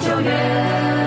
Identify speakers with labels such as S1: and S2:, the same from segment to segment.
S1: 九月。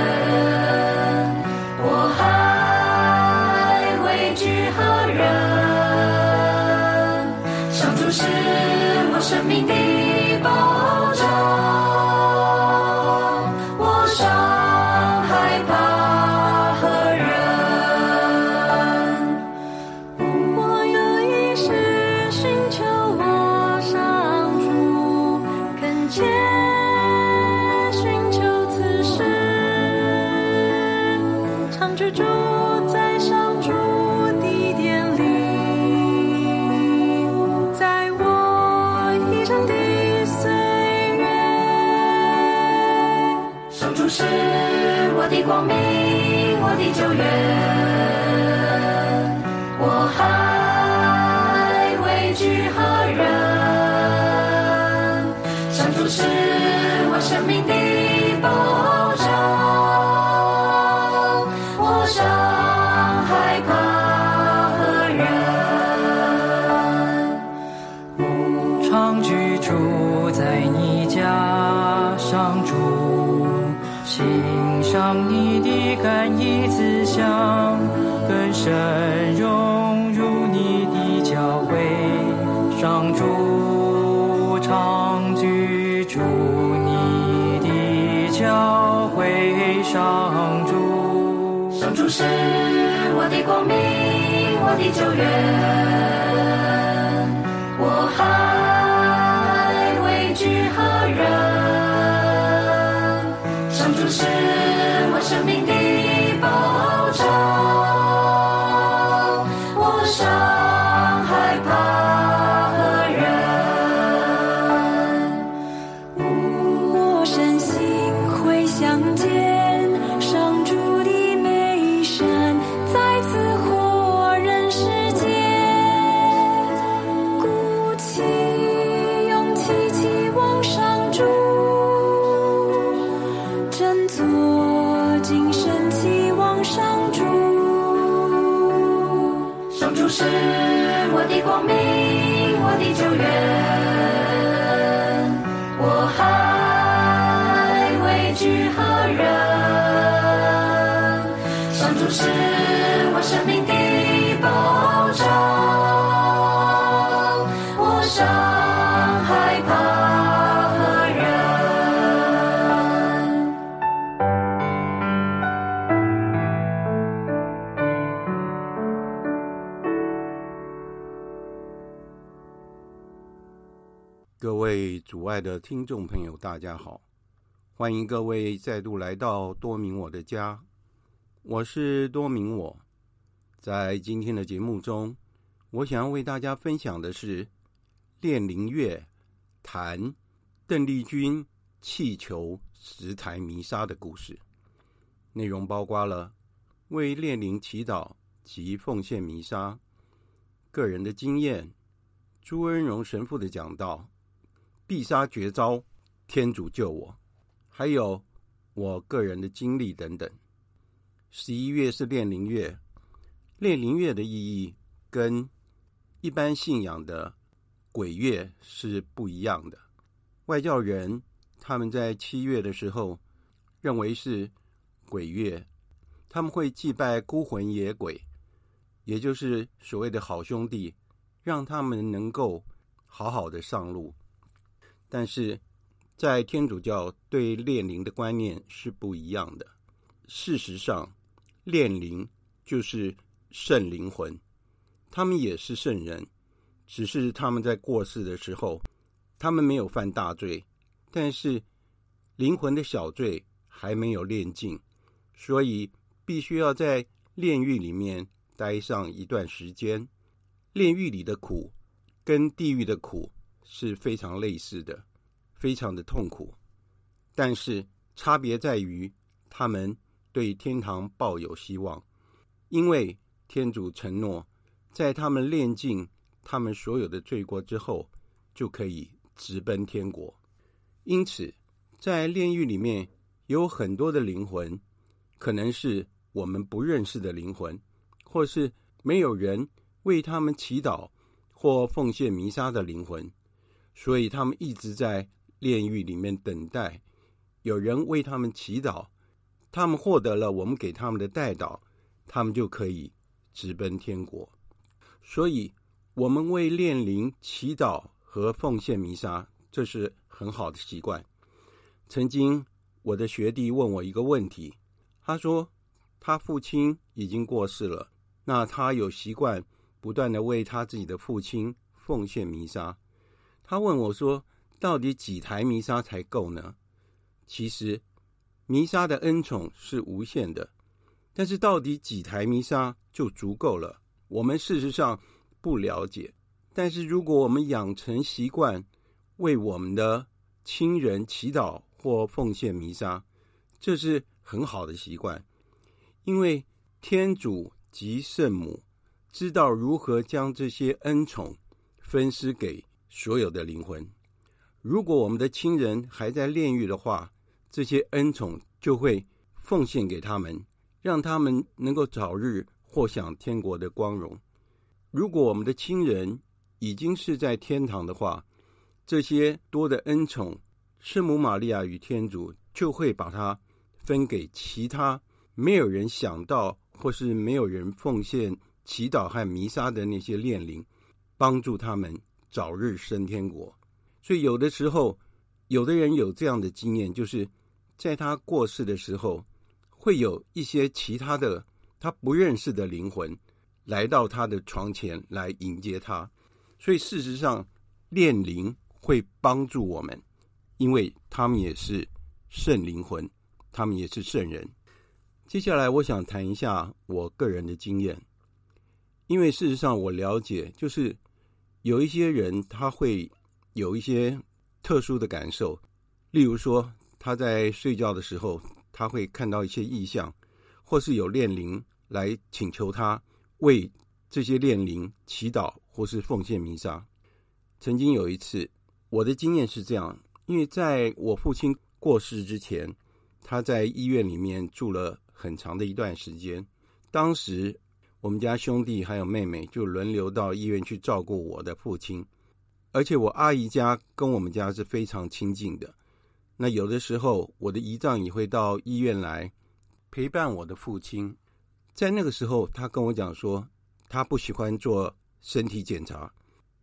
S1: 更深融入你的教会，上主常居住你的教会，上主。
S2: 上主是我的光明，我的救援，我还畏惧何人？是
S3: 上主
S2: 是我生命的保障，我尚害怕何人？
S4: 各位主爱的听众朋友，大家好！欢迎各位再度来到多明我的家，我是多明我。在今天的节目中，我想要为大家分享的是炼灵乐谈邓丽君气球十台弥撒的故事。内容包括了为炼灵祈祷及奉献弥撒、个人的经验、朱恩荣神父的讲道。必杀绝招，天主救我，还有我个人的经历等等。十一月是炼灵月，炼灵月的意义跟一般信仰的鬼月是不一样的。外教人他们在七月的时候认为是鬼月，他们会祭拜孤魂野鬼，也就是所谓的好兄弟，让他们能够好好的上路。但是，在天主教对炼灵的观念是不一样的。事实上，炼灵就是圣灵魂，他们也是圣人，只是他们在过世的时候，他们没有犯大罪，但是灵魂的小罪还没有炼尽，所以必须要在炼狱里面待上一段时间。炼狱里的苦跟地狱的苦。是非常类似的，非常的痛苦，但是差别在于他们对天堂抱有希望，因为天主承诺，在他们炼尽他们所有的罪过之后，就可以直奔天国。因此，在炼狱里面有很多的灵魂，可能是我们不认识的灵魂，或是没有人为他们祈祷或奉献弥撒的灵魂，所以他们一直在炼狱里面等待有人为他们祈祷。他们获得了我们给他们的代祷，他们就可以直奔天国。所以，我们为炼灵祈祷和奉献弥撒，这是很好的习惯。曾经，我的学弟问我一个问题，他说他父亲已经过世了，那他有习惯不断的为他自己的父亲奉献弥撒。他问我说，到底几台弥撒才够呢？其实。弥撒的恩宠是无限的，但是到底几台弥撒就足够了？我们事实上不了解。但是如果我们养成习惯，为我们的亲人祈祷或奉献弥撒，这是很好的习惯，因为天主及圣母知道如何将这些恩宠分施给所有的灵魂。如果我们的亲人还在炼狱的话，这些恩宠就会奉献给他们，让他们能够早日获享天国的光荣。如果我们的亲人已经是在天堂的话，这些多的恩宠，圣母玛利亚与天主就会把它分给其他没有人想到或是没有人奉献祈祷和弥撒的那些炼灵，帮助他们早日升天国。所以有的时候，有的人有这样的经验，就是。在他过世的时候，会有一些其他的他不认识的灵魂来到他的床前来迎接他。所以事实上，炼灵会帮助我们，因为他们也是圣灵魂，他们也是圣人。接下来，我想谈一下我个人的经验，因为事实上我了解，就是有一些人他会有一些特殊的感受，例如说。他在睡觉的时候，他会看到一些异象，或是有炼灵来请求他为这些炼灵祈祷，或是奉献弥撒。曾经有一次，我的经验是这样：因为在我父亲过世之前，他在医院里面住了很长的一段时间。当时我们家兄弟还有妹妹就轮流到医院去照顾我的父亲，而且我阿姨家跟我们家是非常亲近的。那有的时候，我的姨丈也会到医院来陪伴我的父亲。在那个时候，他跟我讲说，他不喜欢做身体检查，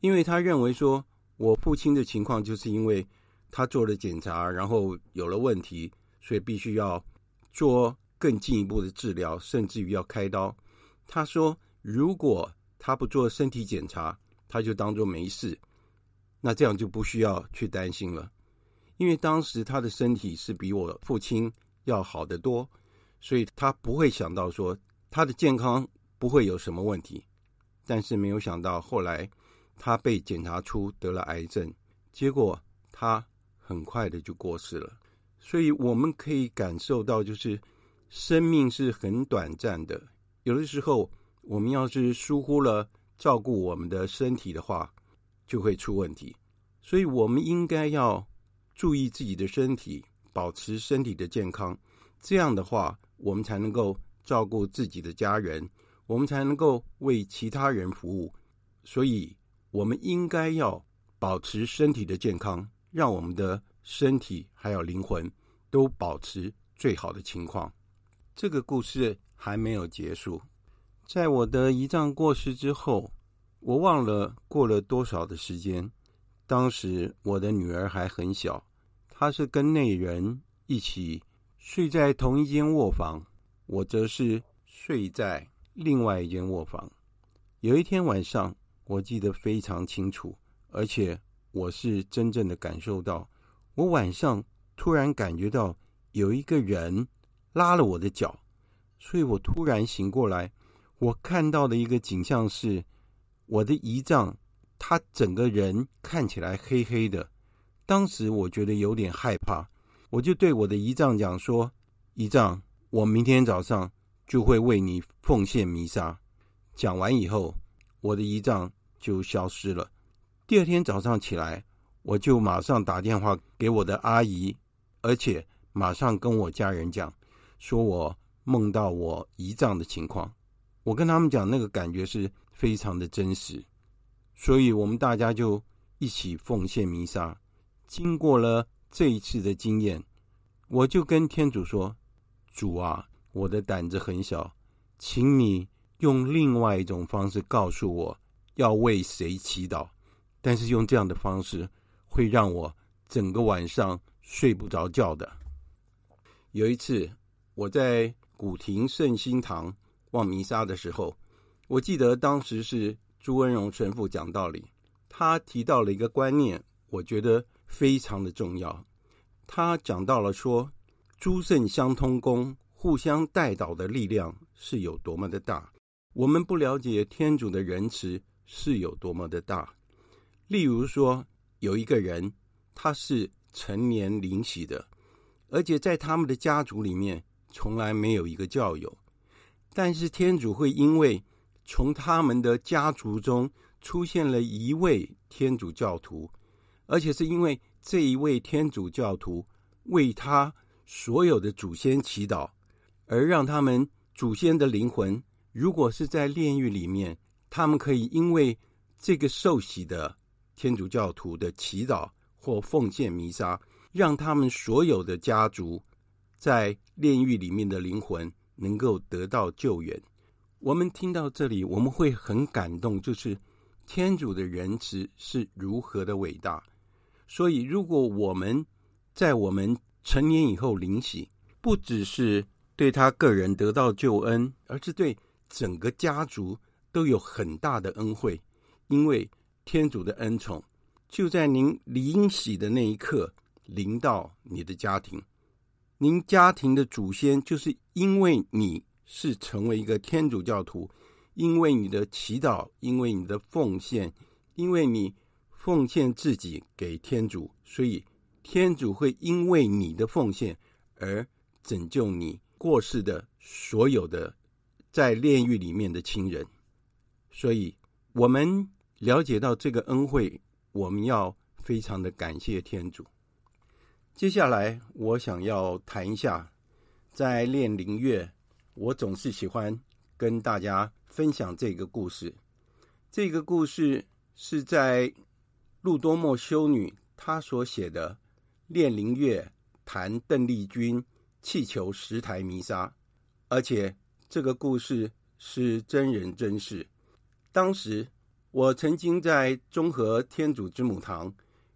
S4: 因为他认为说我父亲的情况就是因为他做了检查，然后有了问题，所以必须要做更进一步的治疗，甚至于要开刀。他说，如果他不做身体检查，他就当做没事，那这样就不需要去担心了。因为当时他的身体是比我父亲要好得多，所以他不会想到说他的健康不会有什么问题。但是没有想到后来他被检查出得了癌症，结果他很快的就过世了。所以我们可以感受到，就是生命是很短暂的。有的时候我们要是疏忽了照顾我们的身体的话，就会出问题。所以我们应该要。注意自己的身体，保持身体的健康，这样的话，我们才能够照顾自己的家人，我们才能够为其他人服务。所以，我们应该要保持身体的健康，让我们的身体还有灵魂都保持最好的情况。这个故事还没有结束，在我的姨丈过世之后，我忘了过了多少的时间，当时我的女儿还很小。他是跟那人一起睡在同一间卧房，我则是睡在另外一间卧房。有一天晚上，我记得非常清楚，而且我是真正的感受到，我晚上突然感觉到有一个人拉了我的脚，所以我突然醒过来，我看到的一个景象是，我的姨丈，他整个人看起来黑黑的。当时我觉得有点害怕，我就对我的姨丈讲说：“姨丈，我明天早上就会为你奉献弥撒。”讲完以后，我的胰脏就消失了。第二天早上起来，我就马上打电话给我的阿姨，而且马上跟我家人讲，说我梦到我胰脏的情况。我跟他们讲，那个感觉是非常的真实，所以我们大家就一起奉献弥撒。经过了这一次的经验，我就跟天主说：“主啊，我的胆子很小，请你用另外一种方式告诉我要为谁祈祷。但是用这样的方式会让我整个晚上睡不着觉的。”有一次，我在古亭圣心堂。望弥撒的时候，我记得当时是朱文荣神父讲道理，他提到了一个观念，我觉得非常的重要。他讲到了说，诸圣相通功，互相代祷的力量是有多么的大。我们不了解天主的仁慈是有多么的大。例如说，有一个人，他是成年灵洗的，而且在他们的家族里面从来没有一个教友。但是天主会因为从他们的家族中出现了一位天主教徒，而且是因为这一位天主教徒为他所有的祖先祈祷，而让他们祖先的灵魂，如果是在炼狱里面，他们可以因为这个受洗的天主教徒的祈祷或奉献弥撒，让他们所有的家族在炼狱里面的灵魂。能够得到救援，我们听到这里，我们会很感动，就是天主的仁慈是如何的伟大。所以，如果我们在我们成年以后领洗，不只是对他个人得到救恩，而是对整个家族都有很大的恩惠，因为天主的恩宠就在您领洗的那一刻临到你的家庭。您家庭的祖先，就是因为你是成为一个天主教徒，因为你的祈祷，因为你的奉献，因为你奉献自己给天主，所以天主会因为你的奉献而拯救你过世的所有的在炼狱里面的亲人。所以，我们了解到这个恩惠，我们要非常的感谢天主。接下来，我想要谈一下，在炼灵月，我总是喜欢跟大家分享这个故事。这个故事是在路多默修女她所写的《炼灵月谈邓丽君气球十台弥撒》，而且这个故事是真人真事。当时我曾经在中和天主之母堂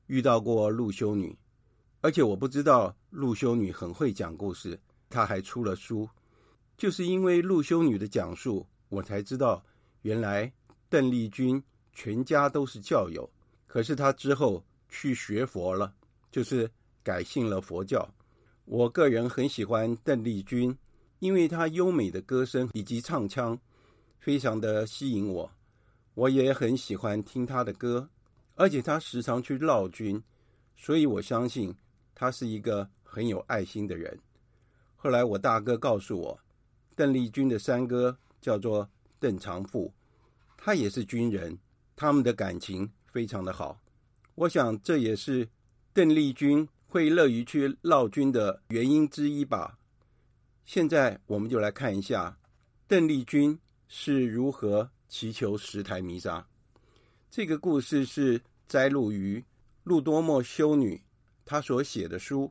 S4: 遇到过路修女。而且我不知道陆修女很会讲故事，她还出了书。就是因为陆修女的讲述，我才知道原来邓丽君全家都是教友，可是他之后去学佛了，就是改信了佛教。我个人很喜欢邓丽君，因为她优美的歌声以及唱腔非常的吸引我，我也很喜欢听她的歌，而且她时常去绕军，所以我相信。他是一个很有爱心的人。后来我大哥告诉我，邓丽君的三哥叫做邓长富，他也是军人，他们的感情非常的好。我想这也是邓丽君会乐于去闹军的原因之一吧。现在我们就来看一下邓丽君是如何祈求十台弥撒。这个故事是摘录于路多默修女。她所写的书，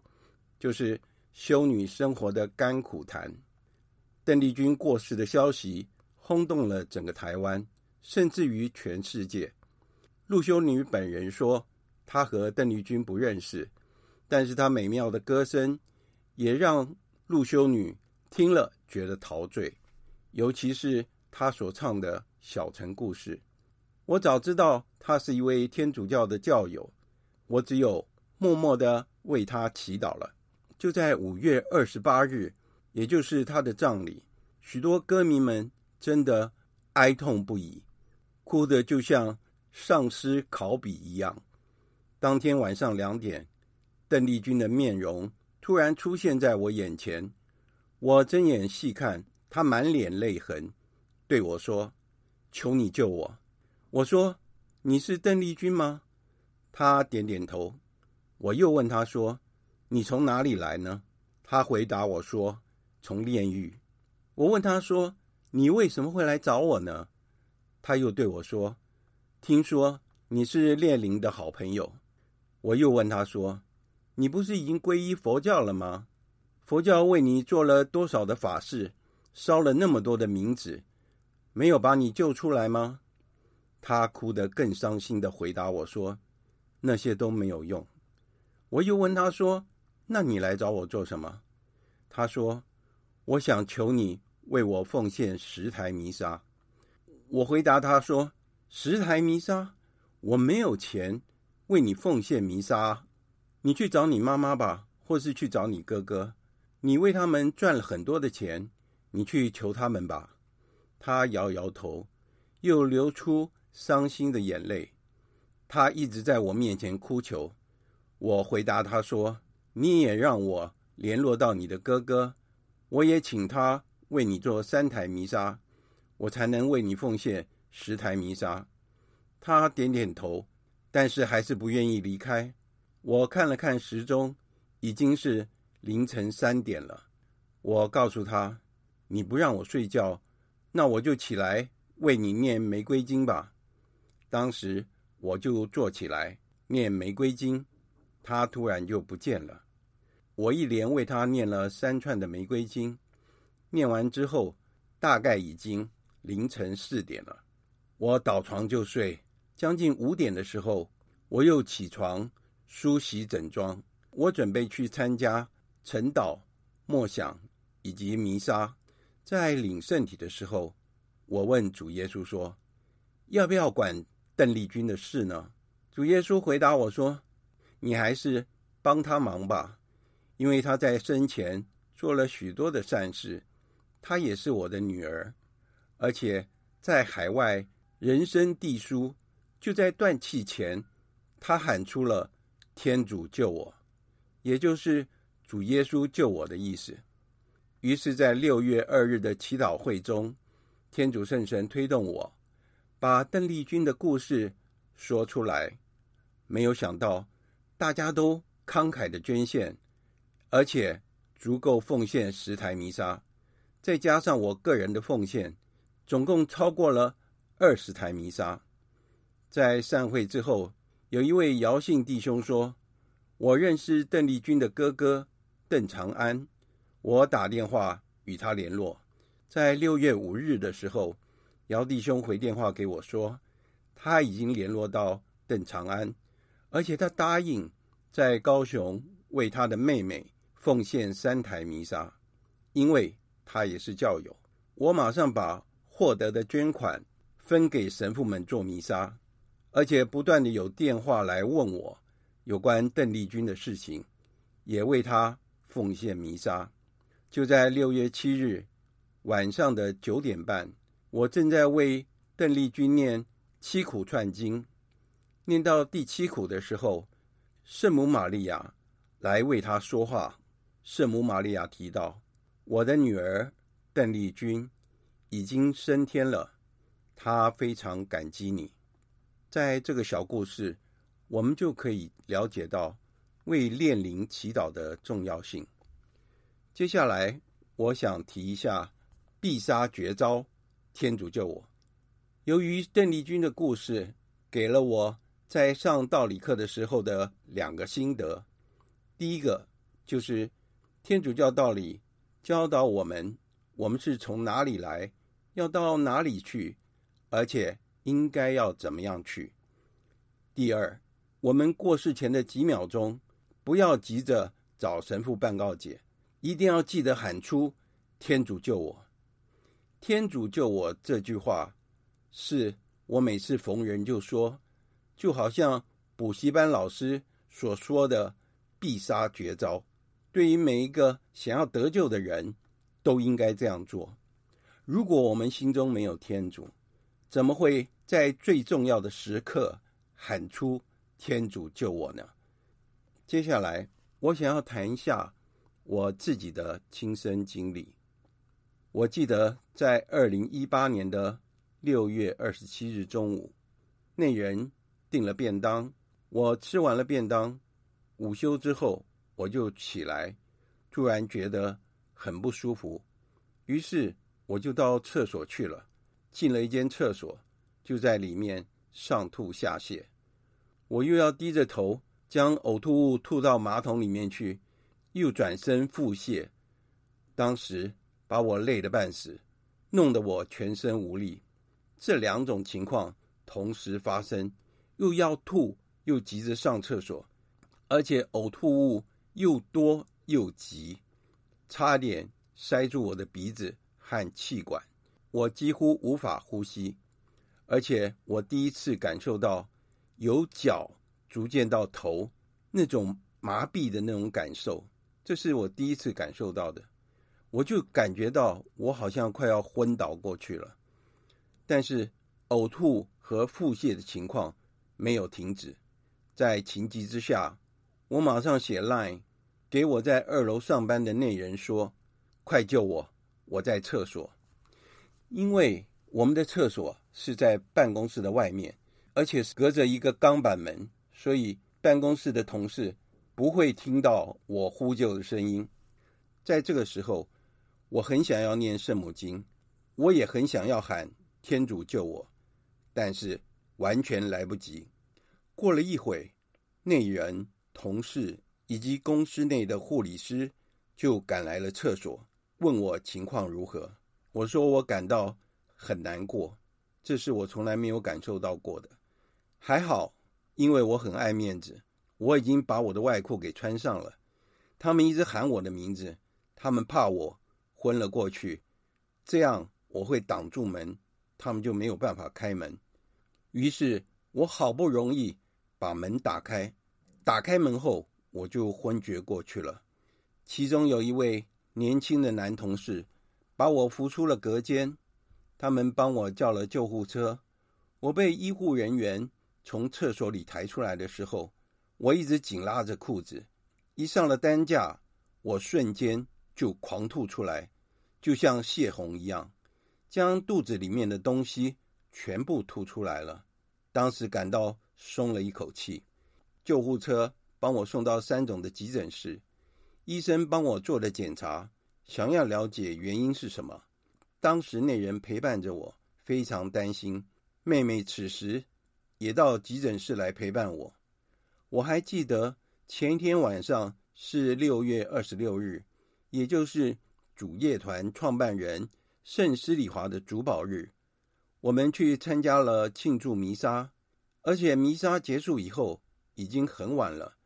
S4: 就是修女生活的甘苦谈。邓丽君过世的消息轰动了整个台湾，甚至于全世界。陆修女本人说，她和邓丽君不认识，但是她美妙的歌声也让陆修女听了觉得陶醉，尤其是她所唱的《小城故事》。我早知道她是一位天主教的教友，我只有。默默的为她祈祷了。就在五月二十八日，也就是她的葬礼，许多歌迷们真的哀痛不已，哭得就像丧尸考比一样。当天晚上两点，邓丽君的面容突然出现在我眼前，我睁眼细看，她满脸泪痕，对我说：“求你救我。”我说：“你是邓丽君吗？”他点点头。我又问他说：“你从哪里来呢？”他回答我说：“从炼狱。”我问他说：“你为什么会来找我呢？”他又对我说：“听说你是列宁的好朋友。”我又问他说：“你不是已经皈依佛教了吗？佛教为你做了多少的法事，烧了那么多的冥纸，没有把你救出来吗？”他哭得更伤心的回答我说：“那些都没有用。”我又问他说：“那你来找我做什么？”他说：“我想求你为我奉献十台弥撒。”我回答他说：“十台弥撒，我没有钱为你奉献弥撒。你去找你妈妈吧，或是去找你哥哥。你为他们赚了很多的钱，你去求他们吧。”他摇摇头，又流出伤心的眼泪，他一直在我面前哭求。我回答他说：“你也让我联络到你的哥哥，我也请他为你做三台弥撒，我才能为你奉献十台弥沙。”他点点头，但是还是不愿意离开。我看了看时钟，已经是凌晨三点了。我告诉他：“你不让我睡觉，那我就起来为你念玫瑰经吧。”当时我就坐起来念玫瑰经，他突然就不见了。我一连为他念了三串的玫瑰经，念完之后，大概已经凌晨四点了。我倒床就睡，将近五点的时候，我又起床梳洗整装，我准备去参加晨祷、默想以及弥撒。在领圣体的时候，我问主耶稣说：“要不要管？”邓丽君的事呢？主耶稣回答我说：“你还是帮他忙吧，因为他在生前做了许多的善事，她也是我的女儿，而且在海外人生地书，就在断气前，他喊出了‘天主救我’，也就是主耶稣救我的意思。于是，在六月二日的祈祷会中，天主圣神推动我。”把邓丽君的故事说出来，没有想到大家都慷慨的捐献，而且足够奉献十台弥撒，再加上我个人的奉献，总共超过了二十台弥撒。在散会之后，有一位姚姓弟兄说：“我认识邓丽君的哥哥邓长安，我打电话与他联络，在六月五日的时候。”姚弟兄回电话给我说，他已经联络到邓长安，而且他答应在高雄为他的妹妹奉献三台弥撒，因为他也是教友。我马上把获得的捐款分给神父们做弥撒，而且不断的有电话来问我有关邓丽君的事情，也为他奉献弥撒。就在六月七日晚上的九点半。我正在为邓丽君念七苦串经，念到第七苦的时候，圣母玛利亚来为她说话。圣母玛利亚提到：“我的女儿邓丽君已经升天了，他非常感激你。”在这个小故事，我们就可以了解到为炼灵祈祷的重要性。接下来，我想提一下必杀绝招。天主救我。由于邓丽君的故事，给了我在上道理课的时候的两个心得。第一个就是天主教道理教导我们，我们是从哪里来，要到哪里去，而且应该要怎么样去。第二，我们过世前的几秒钟，不要急着找神父办告解，一定要记得喊出“天主救我”。天主救我这句话，是我每次逢人就说，就好像补习班老师所说的必杀绝招。对于每一个想要得救的人，都应该这样做。如果我们心中没有天主，怎么会在最重要的时刻喊出“天主救我”呢？接下来，我想要谈一下我自己的亲身经历。我记得在二零一八年的六月二十七日中午，那人订了便当，我吃完了便当，午休之后我就起来，突然觉得很不舒服，于是我就到厕所去了。进了一间厕所，就在里面上吐下泻。我又要低着头将呕吐物吐到马桶里面去，又转身腹泻。当时把我累得半死，弄得我全身无力。这两种情况同时发生，又要吐，又急着上厕所，而且呕吐物又多又急，差点塞住我的鼻子和气管。我几乎无法呼吸，而且我第一次感受到由脚逐渐到头那种麻痹的那种感受，这是我第一次感受到的。我就感觉到我好像快要昏倒过去了，但是呕吐和腹泻的情况没有停止。在情急之下，我马上写 Line 给我在二楼上班的那人说：“快救我，我在厕所。”因为我们的厕所是在办公室的外面，而且是隔着一个钢板门，所以办公室的同事不会听到我呼救的声音。在这个时候，我很想要念圣母经，我也很想要喊天主救我，但是完全来不及。过了一会，那人、同事以及公司内的护理师就赶来了厕所，问我情况如何。我说我感到很难过，这是我从来没有感受到过的。还好，因为我很爱面子，我已经把我的外裤给穿上了。他们一直喊我的名字，他们怕我昏了过去，这样我会挡住门，他们就没有办法开门。于是我好不容易把门打开，打开门后我就昏厥过去了。其中有一位年轻的男同事。把我扶出了隔间，他们帮我叫了救护车。我被医护人员从厕所里抬出来的时候，我一直紧拉着裤子。一上了担架，我瞬间就狂吐出来，就像泄洪一样，将肚子里面的东西全部吐出来了。当时感到松了一口气。救护车帮我送到三总的急诊室，医生帮我做了检查。想要了解原因是什么？当时那人陪伴着我，非常担心。妹妹此时也到急诊室来陪伴我。我还记得前一天晚上是六月二十六日，也就是主乐团创办人圣施礼华的主保日。我们去参加了庆祝弥撒，而且弥撒结束以后已经很晚了，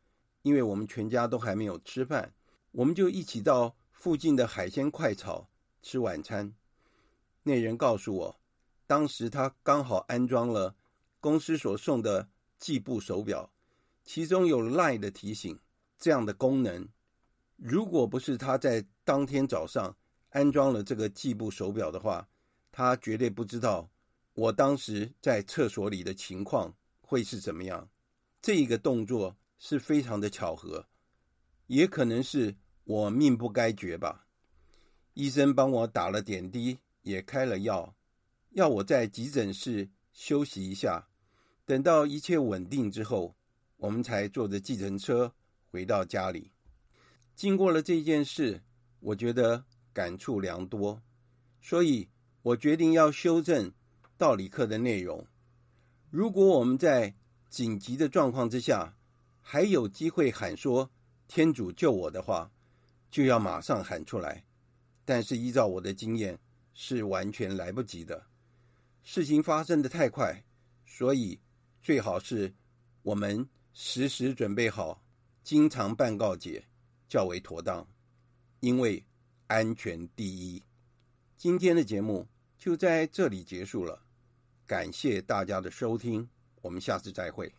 S4: 因为我们全家都还没有吃饭，我们就一起到。附近的海鲜快炒吃晚餐，那人告诉我，当时他刚好安装了公司所送的计步手表，其中有 LINE 的提醒这样的功能。如果不是他在当天早上安装了这个计步手表的话，他绝对不知道我当时在厕所里的情况会是怎么样。这一个动作是非常的巧合，也可能是。我命不该绝吧？医生帮我打了点滴，也开了药，要我在急诊室休息一下。等到一切稳定之后，我们才坐着计程车回到家里。经过了这件事，我觉得感触良多，所以我决定要修正道理课的内容。如果我们在紧急的状况之下，还有机会喊说“天主救我”的话，就要马上喊出来，但是依照我的经验，是完全来不及的。事情发生的太快，所以最好是我们时时准备好，经常办告解，较为妥当。因为安全第一。今天的节目就在这里结束了，感谢大家的收听，我们下次再
S5: 会。